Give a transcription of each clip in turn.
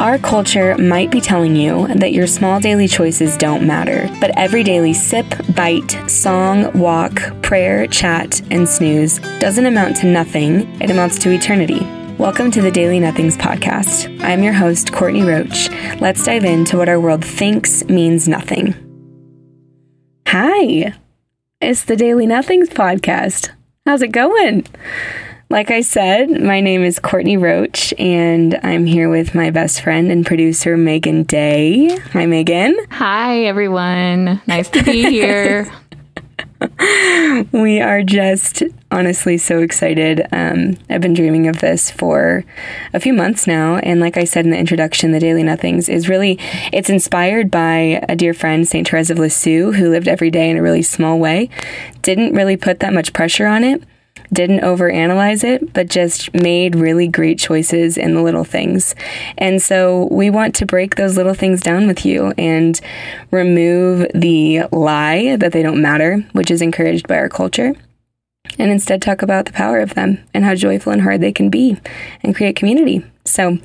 Our culture might be telling you that your small daily choices don't matter, but every daily sip, bite, song, walk, prayer, chat, and snooze doesn't amount to nothing, it amounts to eternity. Welcome to the Daily Nothings podcast. I'm your host, Courtney Roach. Let's dive into what our world thinks means nothing. Hi, it's the Daily Nothings podcast. How's it going? Like I said, my name is Courtney Roach, and I'm here with my best friend and producer, Megan Day. Hi, Megan. Hi, everyone. Nice to be here. we are just honestly so excited. Um, I've been dreaming of this for a few months now, and like I said in the introduction, the Daily Nothings is really it's inspired by a dear friend, Saint Therese of Lisieux, who lived every day in a really small way. Didn't really put that much pressure on it didn't overanalyze it, but just made really great choices in the little things. And so we want to break those little things down with you and remove the lie that they don't matter, which is encouraged by our culture. And instead, talk about the power of them and how joyful and hard they can be and create community. So,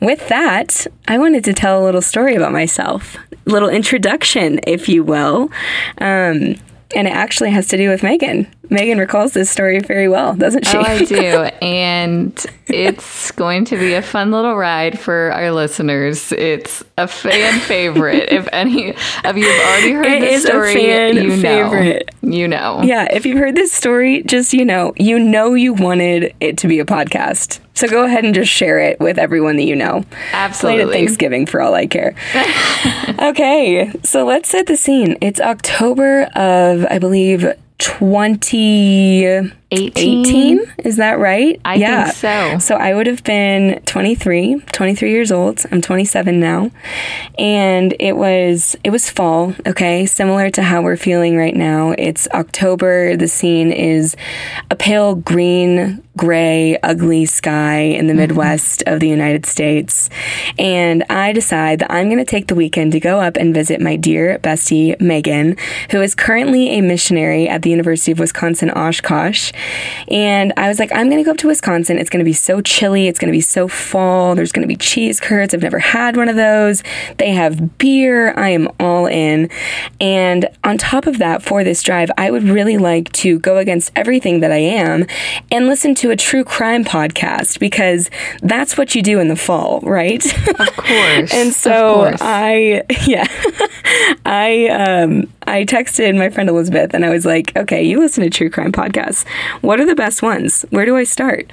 with that, I wanted to tell a little story about myself, a little introduction, if you will. Um, and it actually has to do with Megan. Megan recalls this story very well, doesn't she? Oh, I do. and it's going to be a fun little ride for our listeners. It's a fan favorite. if any of you have already heard it the story, you favorite. know. You know. Yeah, if you've heard this story, just you know, you know you wanted it to be a podcast. So go ahead and just share it with everyone that you know. Absolutely. Thanksgiving for all I care. okay, so let's set the scene. It's October of, I believe, 2018. Is that right? I yeah. think so. So I would have been 23, 23 years old. I'm 27 now. And it was it was fall, okay? Similar to how we're feeling right now. It's October. The scene is a pale green, gray, ugly sky in the mm-hmm. Midwest of the United States. And I decide that I'm going to take the weekend to go up and visit my dear bestie Megan, who is currently a missionary at the University of Wisconsin Oshkosh. And I was like, I'm going to go up to Wisconsin. It's going to be so chilly. It's going to be so fall. There's going to be cheese curds. I've never had one of those. They have beer. I am all in. And on top of that, for this drive, I would really like to go against everything that I am and listen to a true crime podcast because that's what you do in the fall, right? Of course. and so I, yeah, I, um, I texted my friend Elizabeth and I was like, okay, you listen to true crime podcasts. What are the best ones? Where do I start?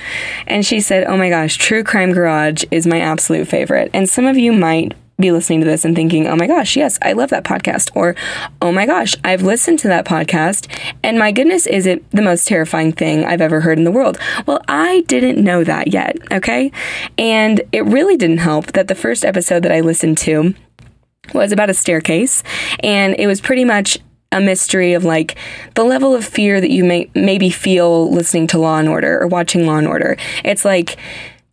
And she said, oh my gosh, True Crime Garage is my absolute favorite. And some of you might be listening to this and thinking, oh my gosh, yes, I love that podcast. Or, oh my gosh, I've listened to that podcast. And my goodness, is it the most terrifying thing I've ever heard in the world? Well, I didn't know that yet. Okay. And it really didn't help that the first episode that I listened to was about a staircase, and it was pretty much a mystery of like the level of fear that you may maybe feel listening to Law and Order or watching Law and Order. It's like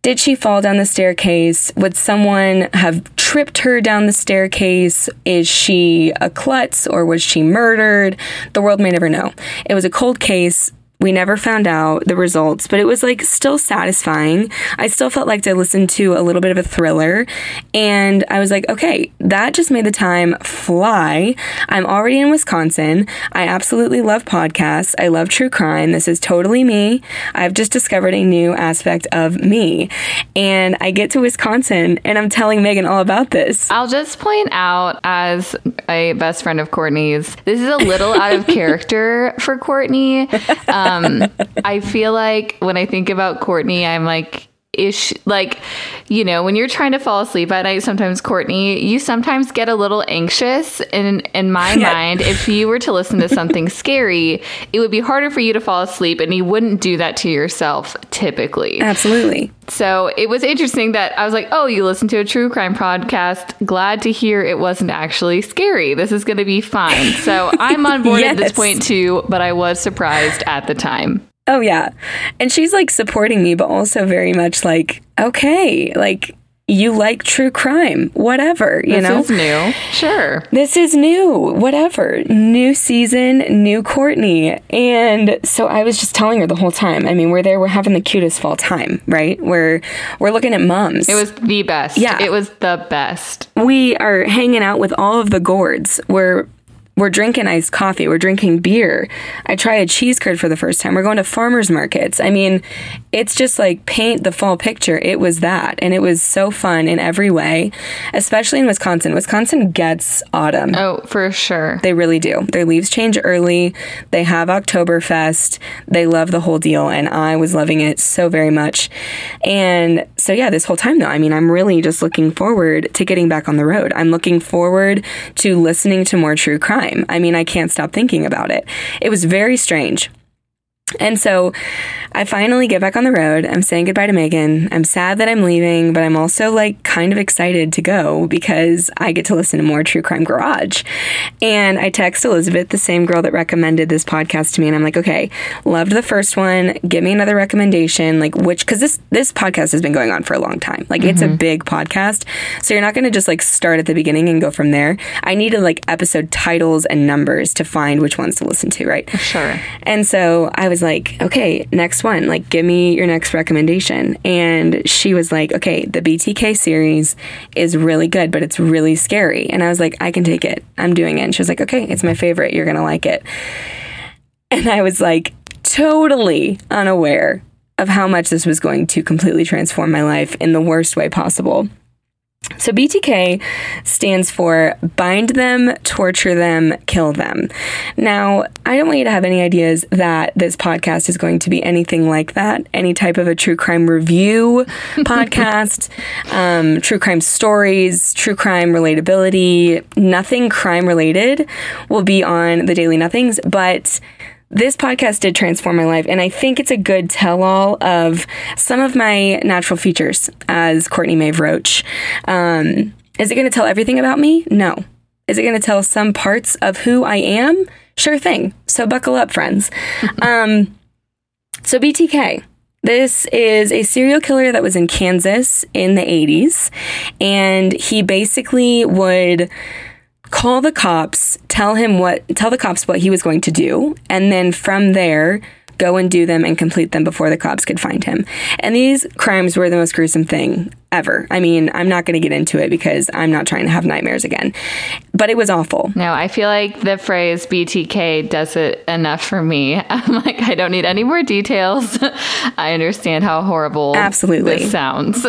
did she fall down the staircase? Would someone have tripped her down the staircase? Is she a klutz or was she murdered? The world may never know. It was a cold case. We never found out the results, but it was like still satisfying. I still felt like I listened to a little bit of a thriller, and I was like, okay, that just made the time fly. I'm already in Wisconsin. I absolutely love podcasts. I love true crime. This is totally me. I've just discovered a new aspect of me. And I get to Wisconsin and I'm telling Megan all about this. I'll just point out, as a best friend of Courtney's, this is a little out of character for Courtney. Um, um, I feel like when I think about Courtney, I'm like, ish like you know when you're trying to fall asleep at night sometimes courtney you sometimes get a little anxious. In in my yeah. mind if you were to listen to something scary it would be harder for you to fall asleep and you wouldn't do that to yourself typically. Absolutely. So it was interesting that i was like oh you listen to a true crime podcast. Glad to hear it wasn't actually scary. This is going to be fine. So i'm on board yes. at this point too but i was surprised at the time Oh, yeah. And she's like supporting me, but also very much like, okay, like, you like true crime, whatever, you this know? is new. Sure. This is new, whatever. New season, new Courtney. And so I was just telling her the whole time. I mean, we're there, we're having the cutest fall time, right? We're we're looking at mums. It was the best. Yeah. It was the best. we are hanging out with all of the gourds. We're we're drinking iced coffee. We're drinking beer. I try a cheese curd for the first time. We're going to farmers markets. I mean, it's just like paint the fall picture. It was that. And it was so fun in every way, especially in Wisconsin. Wisconsin gets autumn. Oh, for sure. They really do. Their leaves change early. They have Oktoberfest. They love the whole deal, and I was loving it so very much. And so, yeah, this whole time, though, I mean, I'm really just looking forward to getting back on the road. I'm looking forward to listening to more true crime. I mean, I can't stop thinking about it. It was very strange. And so I finally get back on the road. I'm saying goodbye to Megan. I'm sad that I'm leaving, but I'm also like kind of excited to go because I get to listen to more True Crime Garage. And I text Elizabeth, the same girl that recommended this podcast to me, and I'm like, okay, loved the first one. Give me another recommendation. Like which because this this podcast has been going on for a long time. Like it's a mm-hmm. big podcast. So you're not gonna just like start at the beginning and go from there. I needed like episode titles and numbers to find which ones to listen to, right? Sure. And so I was like, okay, next one, like, give me your next recommendation. And she was like, okay, the BTK series is really good, but it's really scary. And I was like, I can take it. I'm doing it. And she was like, okay, it's my favorite. You're going to like it. And I was like, totally unaware of how much this was going to completely transform my life in the worst way possible. So BTK stands for bind them, torture them, kill them. Now, I don't want you to have any ideas that this podcast is going to be anything like that. Any type of a true crime review podcast, um, true crime stories, true crime relatability, nothing crime related will be on the Daily Nothings, but this podcast did transform my life, and I think it's a good tell all of some of my natural features as Courtney Maeve Roach. Um, is it going to tell everything about me? No. Is it going to tell some parts of who I am? Sure thing. So buckle up, friends. um, so, BTK. This is a serial killer that was in Kansas in the 80s, and he basically would call the cops, tell him what, tell the cops what he was going to do, and then from there, go and do them and complete them before the cops could find him. And these crimes were the most gruesome thing ever. I mean, I'm not going to get into it because I'm not trying to have nightmares again, but it was awful. No, I feel like the phrase BTK does it enough for me. I'm like, I don't need any more details. I understand how horrible Absolutely. this sounds.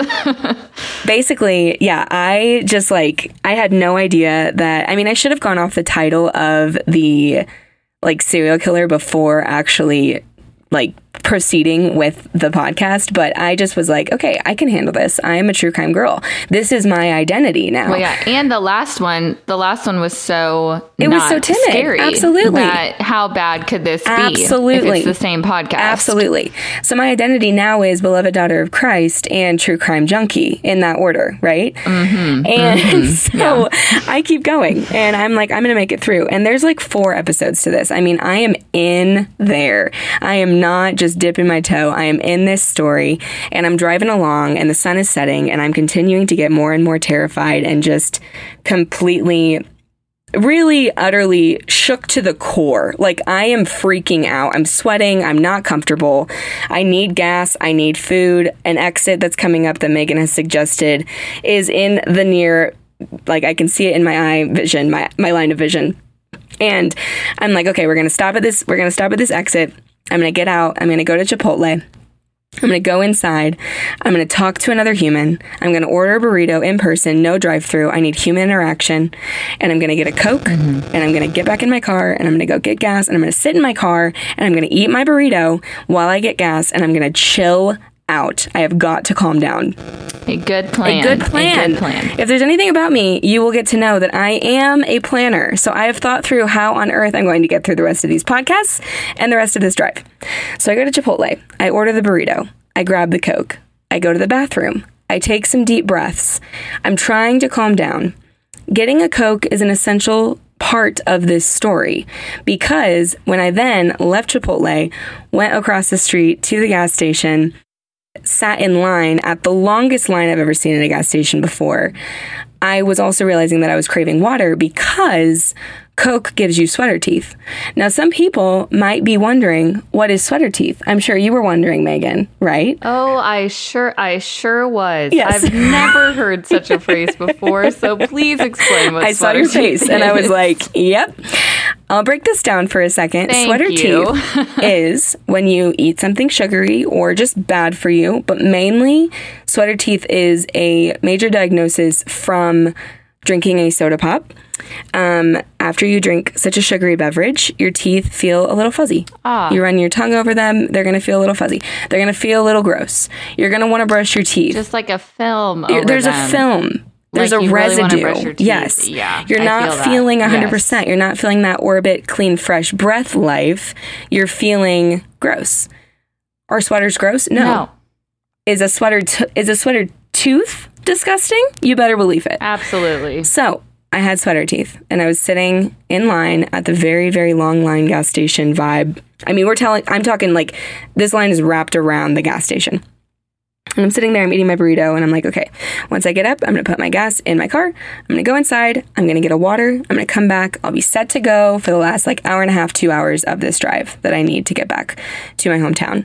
basically, yeah, I just like I had no idea that I mean, I should have gone off the title of the like serial killer before actually like proceeding with the podcast, but I just was like, okay, I can handle this. I am a true crime girl. This is my identity now. well, yeah, and the last one, the last one was so It was so not timid. scary. Absolutely. How bad could this be? Absolutely. it's the same podcast. Absolutely. So my identity now is beloved daughter of Christ and true crime junkie in that order, right? Mm-hmm. And so I keep going and I'm like, I'm going to make it through. And there's like four episodes to this. I mean, I am in there. I am not just dipping my toe. I am in this story and I'm driving along and the sun is setting and I'm continuing to get more and more terrified and just completely really utterly shook to the core. Like I am freaking out. I'm sweating. I'm not comfortable. I need gas. I need food. An exit that's coming up that Megan has suggested is in the near like I can see it in my eye vision, my my line of vision. And I'm like, okay, we're going to stop at this we're going to stop at this exit. I'm going to get out. I'm going to go to Chipotle. I'm going to go inside. I'm going to talk to another human. I'm going to order a burrito in person, no drive through. I need human interaction. And I'm going to get a Coke and I'm going to get back in my car and I'm going to go get gas and I'm going to sit in my car and I'm going to eat my burrito while I get gas and I'm going to chill out. I have got to calm down. A good plan. A good plan. A good plan. If there's anything about me, you will get to know that I am a planner. So I have thought through how on earth I'm going to get through the rest of these podcasts and the rest of this drive. So I go to Chipotle. I order the burrito. I grab the Coke. I go to the bathroom. I take some deep breaths. I'm trying to calm down. Getting a Coke is an essential part of this story because when I then left Chipotle, went across the street to the gas station, sat in line at the longest line I've ever seen in a gas station before, I was also realizing that I was craving water because Coke gives you sweater teeth. Now, some people might be wondering, what is sweater teeth? I'm sure you were wondering, Megan, right? Oh, I sure, I sure was. Yes. I've never heard such a phrase before, so please explain what I saw your face and I was like, yep. I'll break this down for a second. Thank Sweater you. teeth is when you eat something sugary or just bad for you, but mainly sweater teeth is a major diagnosis from drinking a soda pop. Um, after you drink such a sugary beverage, your teeth feel a little fuzzy. Ah. You run your tongue over them, they're going to feel a little fuzzy. They're going to feel a little gross. You're going to want to brush your teeth. just like a film. There's a film. There's Like a you really wanna residue. brush your teeth. Yes. Yeah, You're I not feel feeling 100%. Yes. You're not feeling that orbit clean fresh breath life. You're feeling gross. Are sweaters gross? No. No, Is a sweater t- is a sweater tooth disgusting? You better believe it. absolutely. So, I had sweater teeth and I was sitting in line at the very, very long line gas station vibe. I mean, we're telling, I'm talking like this line is wrapped around the gas station. And I'm sitting there, I'm eating my burrito, and I'm like, okay, once I get up, I'm gonna put my gas in my car. I'm gonna go inside. I'm gonna get a water. I'm gonna come back. I'll be set to go for the last like hour and a half, two hours of this drive that I need to get back to my hometown.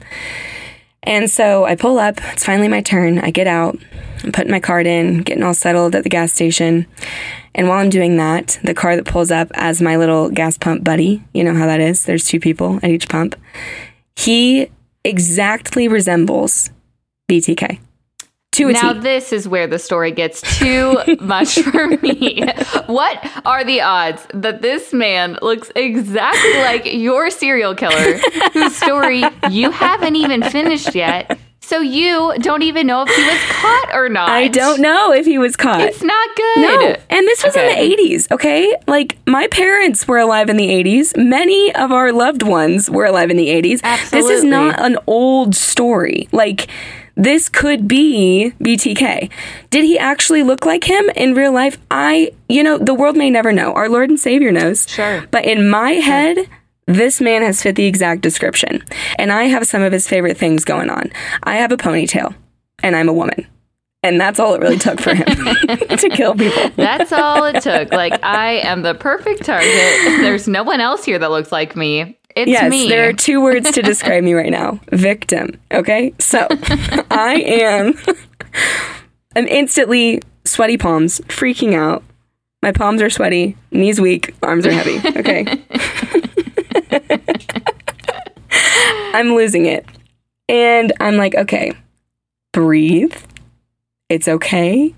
And so I pull up. It's finally my turn. I get out. I'm putting my card in, getting all settled at the gas station. And while I'm doing that, the car that pulls up as my little gas pump buddy, you know how that is. There's two people at each pump. He exactly resembles BTK. To Now this is where the story gets too much for me. What are the odds that this man looks exactly like your serial killer, whose story you haven't even finished yet? So you don't even know if he was caught or not. I don't know if he was caught. It's not good. No, and this was Okay. in the 80s, okay? Like, my parents were alive in the 80s. Many of our loved ones were alive in the 80s. Absolutely. This is not an old story. Like, this could be BTK. Did he actually look like him in real life? I, you know, the world may never know. Our Lord and Savior knows. Sure. But in my head, this man has fit the exact description. And I have some of his favorite things going on. I have a ponytail, and I'm a woman. And that's all it really took for him to kill people. That's all it took. Like I am the perfect target. There's no one else here that looks like me. It's Yes, me. there are two words to describe me right now victim. Okay. So I am, I'm instantly sweaty palms, freaking out. My palms are sweaty, knees weak, arms are heavy. Okay. I'm losing it. And I'm like, okay, breathe. It's okay.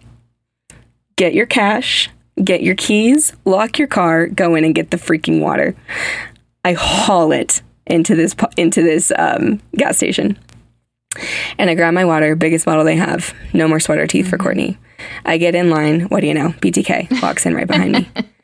Get your cash, get your keys, lock your car, go in and get the freaking water. I haul it into this into this um, gas station, and I grab my water, biggest bottle they have. No more sweater teeth for Courtney. I get in line. What do you know? BTK walks in right behind me.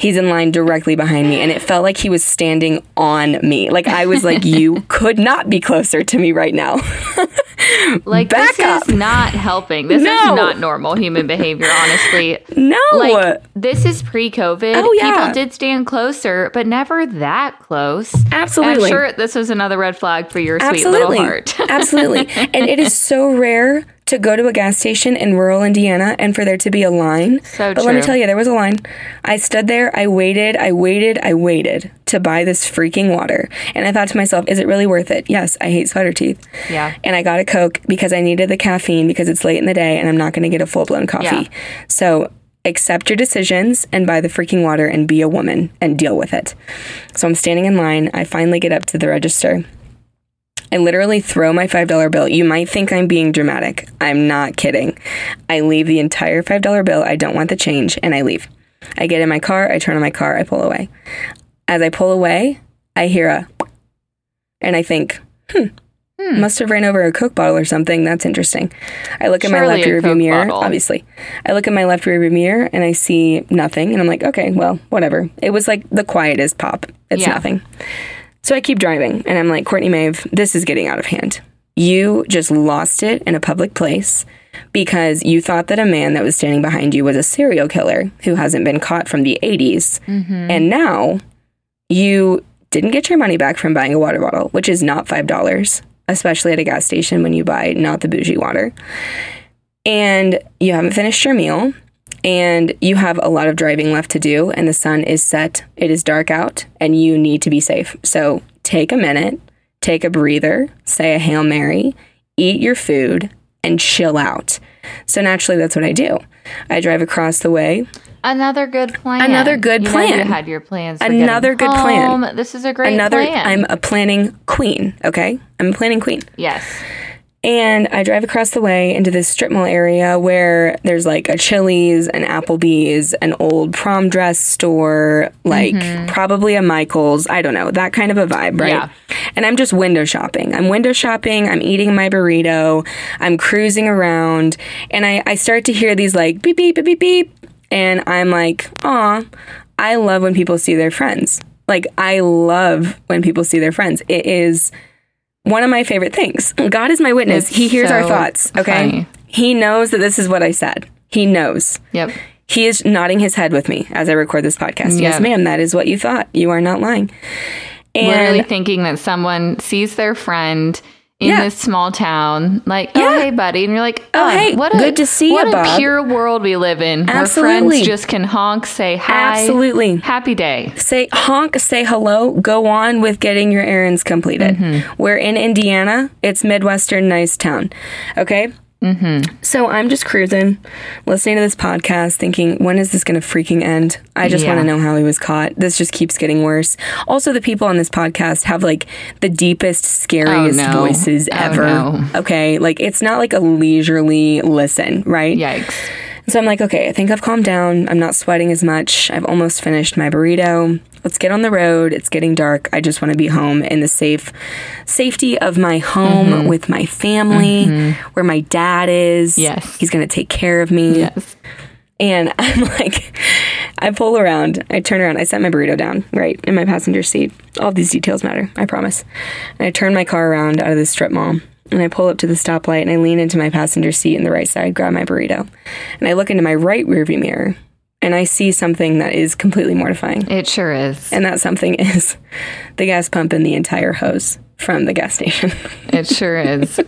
He's in line directly behind me, and it felt like he was standing on me. Like I was like, "You could not be closer to me right now." like back this up. is not helping. This No. is not normal human behavior, honestly. no, Like this is pre-COVID. Oh, yeah. People did stand closer, but never that close. Absolutely. I'm sure this was another red flag for your sweet Absolutely. little heart. Absolutely. And it is so rare to go to a gas station in rural Indiana and for there to be a line. So but let me tell you, there was a line. I stood there, I waited, I waited, I waited to buy this freaking water. And I thought to myself, is it really worth it? Yes, I hate sweater teeth. Yeah. And I got a Coke because I needed the caffeine because it's late in the day and I'm not going to get a full blown coffee. Yeah. So accept your decisions and buy the freaking water and be a woman and deal with it. So I'm standing in line. I finally get up to the register. I literally throw my $5 bill. You might think I'm being dramatic. I'm not kidding. I leave the entire $5 bill. I don't want the change and I leave. I get in my car, I turn on my car, I pull away. As I pull away, I hear a and I think, hmm, must have ran over a Coke bottle or something. That's interesting. I look at my left rearview mirror, bottle. obviously. I look at my left rearview mirror and I see nothing. And I'm like, okay, well, whatever. It was like the quietest pop. It's Yeah. nothing. So I keep driving and I'm like, Courtney Maeve, this is getting out of hand. You just lost it in a public place because you thought that a man that was standing behind you was a serial killer who hasn't been caught from the 80s. Mm-hmm. And now you didn't get your money back from buying a water bottle, which is not $5. especially at a gas station when you buy not the bougie water. And you haven't finished your meal and you have a lot of driving left to do and the sun is set, it is dark out and you need to be safe. So take a minute, take a breather, say a Hail Mary, eat your food and chill out. So naturally that's what I do. I drive across the way Another good plan. Another good You plan. you had your plans. For Another good plan. This is a great another plan. I'm a planning queen, okay? I'm a planning queen. yes. And I drive across the way into this strip mall area where there's like a Chili's, an Applebee's, an old prom dress store, like Mm-hmm. probably a Michael's, I don't know, that kind of a vibe, right? Yeah. And I'm just window shopping. I'm window shopping, I'm eating my burrito, I'm cruising around, and I, I start to hear these like beep, beep, beep, beep, beep. And I'm like, aw, I love when people see their friends. Like, I love when people see their friends. It is one of my favorite things. God is my witness. It's he hears our thoughts, okay? funny. He knows that this is what I said. He knows. Yep. He is nodding his head with me as I record this podcast. Yes, ma'am, that is what you thought. You are not lying. Literally thinking that someone sees their friend in Yeah. this small town, like, oh Yeah. hey buddy, and you're like, Oh, hey, what a good to see you what a Bob." pure world we live in, where Absolutely. friends just can honk, say hi, Absolutely. happy day. say honk, say hello, go on with getting your errands completed. Mm-hmm. We're in Indiana. It's Midwestern nice town. Okay? Mm-hmm. So I'm just cruising, listening to this podcast, thinking, when is this going to freaking end? I just Yeah. want to know how he was caught. This just keeps getting worse. Also, the people on this podcast have like the deepest, scariest Oh, no. voices Oh, ever. no. Okay? Like it's not like a leisurely listen, right? Yikes. So I'm like, okay, I think I've calmed down. I'm not sweating as much. I've almost finished my burrito. Let's get on the road. It's getting dark. I just want to be home in the safe safety of my home Mm-hmm. with my family, where my dad is. Yes. He's going to take care of me. Yes. And I'm like, I pull around, I turn around, I set my burrito down, right, in my passenger seat. All these details matter, I promise. And I turn my car around out of the strip mall, and I pull up to the stoplight, and I lean into my passenger seat in the right side, grab my burrito. And I look into my right rearview mirror, and I see something that is completely mortifying. It sure is. And that something is the gas pump and the entire hose from the gas station. It sure is.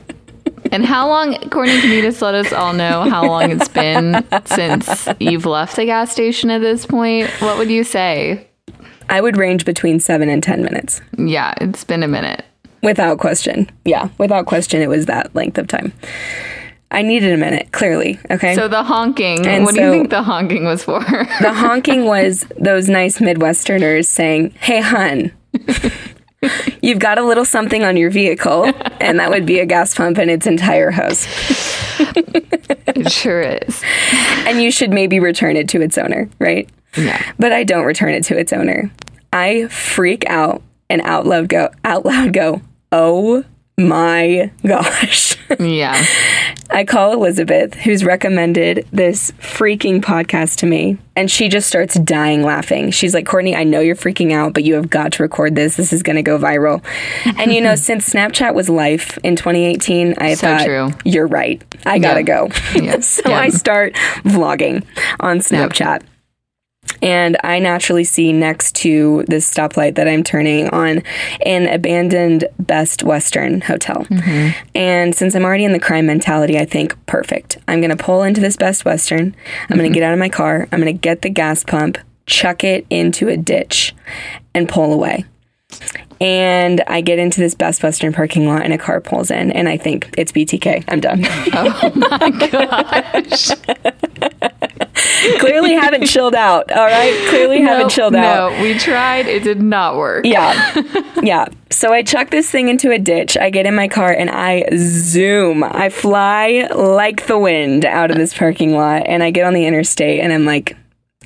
And how long, Courtney, can you just let us all know how long it's been since you've left the gas station at this point? What would you say? I would range between seven and 10 minutes. Yeah, it's been a minute. Without question. Yeah, without question, it was that length of time. I needed a minute, clearly. Okay. So the honking, And what do you think the honking was for? the honking was those nice Midwesterners saying, Hey, hun, you've got a little something on your vehicle, and that would be a gas pump and its entire hose. it sure is. And you should maybe return it to its owner, right? Yeah. But I don't return it to its owner. I freak out and out loud go, out loud go, Oh my gosh. Yeah. I call Elizabeth, who's recommended this freaking podcast to me, and she just starts dying laughing. She's like, Courtney, I know you're freaking out, but you have got to record this. This is going to go viral. and you know, since Snapchat was life in 2018, I So thought, true. you're right. I got to Yeah. go. Yeah. so Yeah. I start vlogging on Snapchat. And I naturally see next to this stoplight that I'm turning on an abandoned Best Western hotel. Mm-hmm. And since I'm already in the crime mentality, I think, perfect. I'm going to pull into this Best Western. I'm going to mm-hmm. get out of my car. I'm going to get the gas pump, chuck it into a ditch, and pull away. And I get into this Best Western parking lot, and a car pulls in, and I think it's BTK. I'm done. Oh my gosh. Clearly haven't chilled out. All right, clearly haven't Nope, chilled out. No, we tried. It did not work. Yeah. Yeah. So I chuck this thing into a ditch. I get in my car and I zoom. I fly like the wind out of this parking lot and I get on the interstate and I'm like,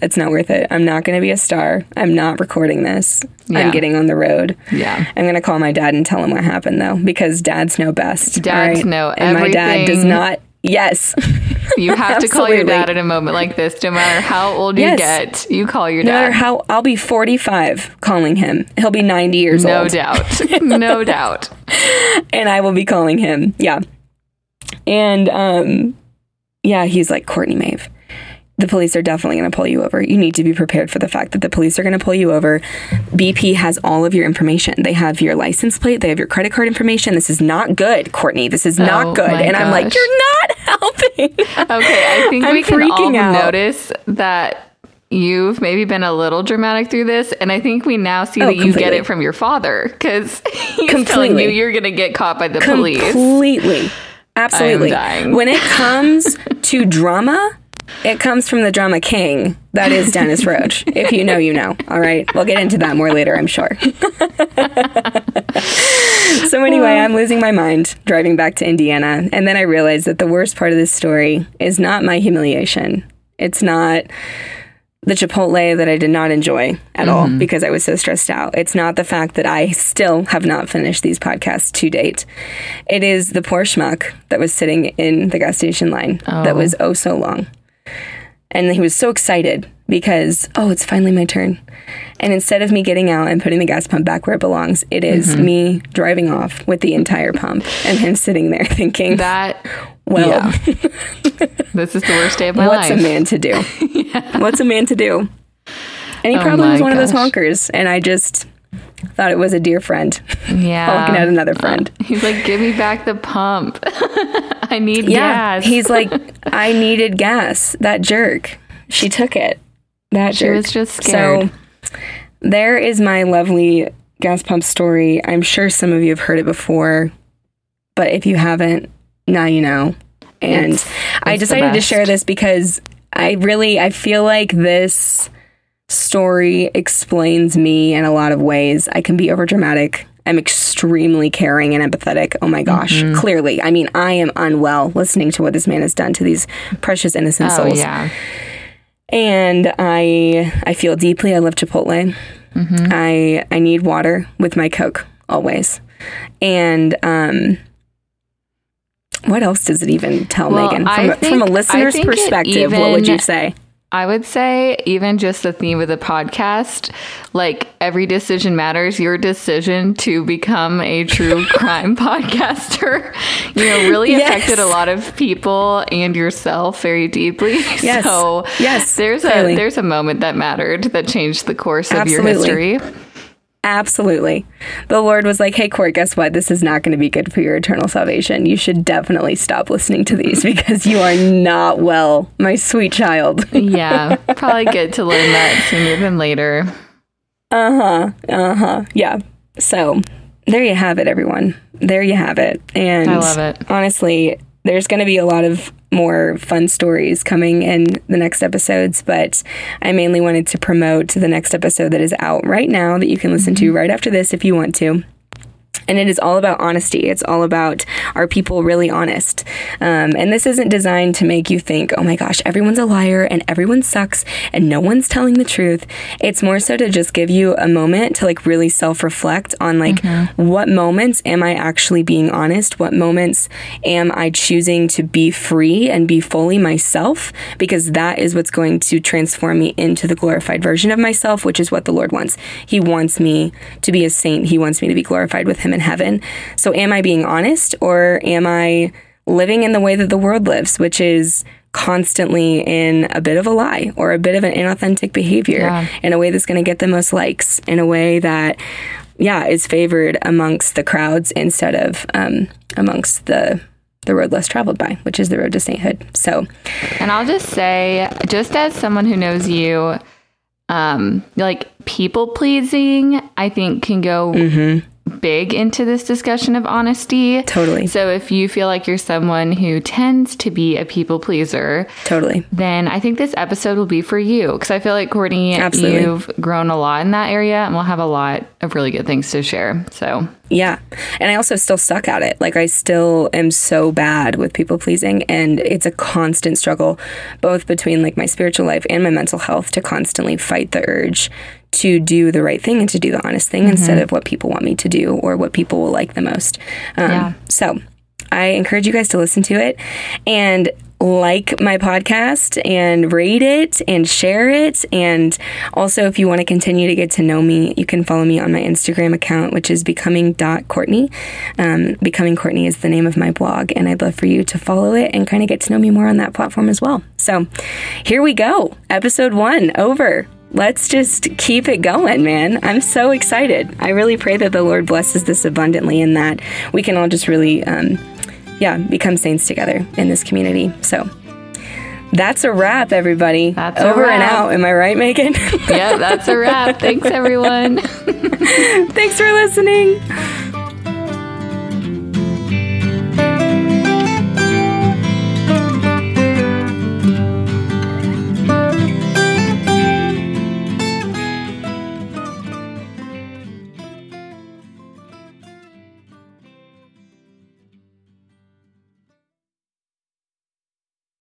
it's not worth it. I'm not going to be a star. I'm not recording this. Yeah. I'm getting on the road. Yeah. I'm going to call my dad and tell him what happened though, because dads know best. Dads all know And my dad does not. Yes. You have to call your dad at a moment like this, no matter how old you Yes. get. You call your dad. no matter how, I'll be 45 calling him. He'll be 90 years No old. No doubt. No doubt. and I will be calling him. Yeah. And um yeah, he's like Courtney Maeve. the police are definitely going to pull you over. You need to be prepared for the fact that the police are going to pull you over. BP has all of your information. They have your license plate, they have your credit card information. This is not good, Courtney. This is not Oh good. my And I'm like, you're not helping. Okay, I think I'm we can all out. notice that you've maybe been a little dramatic through this, and I think we now see Oh, that you get it from your father because he's telling you you're going to get caught by the police. Completely. Absolutely. dying. When it comes to drama, it comes from the drama king. That is Dennis Roach. if you know, you know. All right. We'll get into that more later, I'm sure. so, anyway, I'm losing my mind driving back to Indiana. And then I realized that the worst part of this story is not my humiliation. It's not the Chipotle that I did not enjoy at all mm-hmm. because I was so stressed out. It's not the fact that I still have not finished these podcasts to date. It is the poor schmuck that was sitting in the gas station line that oh. was oh so long. And he was so excited because, oh, it's finally my turn. And instead of me getting out and putting the gas pump back where it belongs, it is mm-hmm. me driving off with the entire pump and him sitting there thinking, That, well, yeah. this is the worst day of my what's life. What's a man to do? What's a man to do? And he Oh probably was one of those honkers, and I just thought it was a dear friend yeah. honking at another friend. He's like, give me back the pump. I need yeah, gas. he's like, I needed gas. That jerk. She took it. That She jerk. was just scared. So there is my lovely gas pump story. I'm sure some of you have heard it before, but if you haven't, now you know. And It's- I it's the decided to share this because I really I feel like this story explains me in a lot of ways. I can be overdramatic. I'm extremely caring and empathetic. Oh my gosh. Mm-hmm. Clearly. I mean, I am unwell listening to what this man has done to these precious innocent oh, souls yeah. and I I feel deeply. I love Chipotle. Mm-hmm. I I need water with my Coke always. And um, what else does it even tell Well, Megan from a, from a listener's think perspective? what would you say? I would say even just the theme of the podcast, like every decision matters. Your decision to become a true crime podcaster, you know, really Yes. affected a lot of people and yourself very deeply. Yes. So Yes, there's clearly. a there's a moment that mattered that changed the course of Absolutely. your history. Absolutely. The Lord was like, "Hey, Court, guess what? This is not going to be good for your eternal salvation. You should definitely stop listening to these because you are not well, my sweet child." Yeah, probably good to learn that sooner than later. Uh huh. Uh huh. Yeah. So there you have it, everyone. There you have it. And I love it. Honestly, there's going to be a lot of more fun stories coming in the next episodes, but I mainly wanted to promote the next episode that is out right now that you can listen to mm-hmm. right after this if you want to. And it is all about honesty. It's all about are people really honest? Um, and this isn't designed to make you think, oh my gosh, everyone's a liar and everyone sucks and no one's telling the truth. It's more so to just give you a moment to like really self reflect on like what moments am I actually being honest? What moments am I choosing to be free and be fully myself? Because that is what's going to transform me into the glorified version of myself, which is what the Lord wants. He wants me to be a saint. He wants me to be glorified with Him in heaven. So, am I being honest or am I living in the way that the world lives, which is constantly in a bit of a lie or a bit of an inauthentic behavior Yeah. in a way that's going to get the most likes, in a way that, yeah, is favored amongst the crowds instead of um, amongst the the road less traveled by, which is the road to sainthood. So, And I'll just say, just as someone who knows you, um, like people pleasing, I think can go big into this discussion of honesty. totally, So if you feel like you're someone who tends to be a people pleaser, totally. then I think this episode will be for you. Because I feel like Courtney, Absolutely. you've grown a lot in that area, and we'll have a lot of really good things to share. So Yeah. And I also still suck at it. Like, I still am so bad with people pleasing. And it's a constant struggle, both between like my spiritual life and my mental health, to constantly fight the urge to do the right thing and to do the honest thing instead of what people want me to do or what people will like the most. Um, Yeah. So I encourage you guys to listen to it. And like my podcast and rate it and share it. And also, if you want to continue to get to know me, you can follow me on my Instagram account, which is becoming.courtney. Um, becoming Courtney is the name of my blog, and I'd love for you to follow it and kind of get to know me more on that platform as well. So here we go. Episode one over let's just keep it going, man. I'm so excited. I really pray that the Lord blesses this abundantly and that we can all just really, um, yeah, become saints together in this community. So that's a wrap, everybody. That's over wrap. and out. Am I right, Megan? yeah, that's a wrap. Thanks, everyone. Thanks for listening.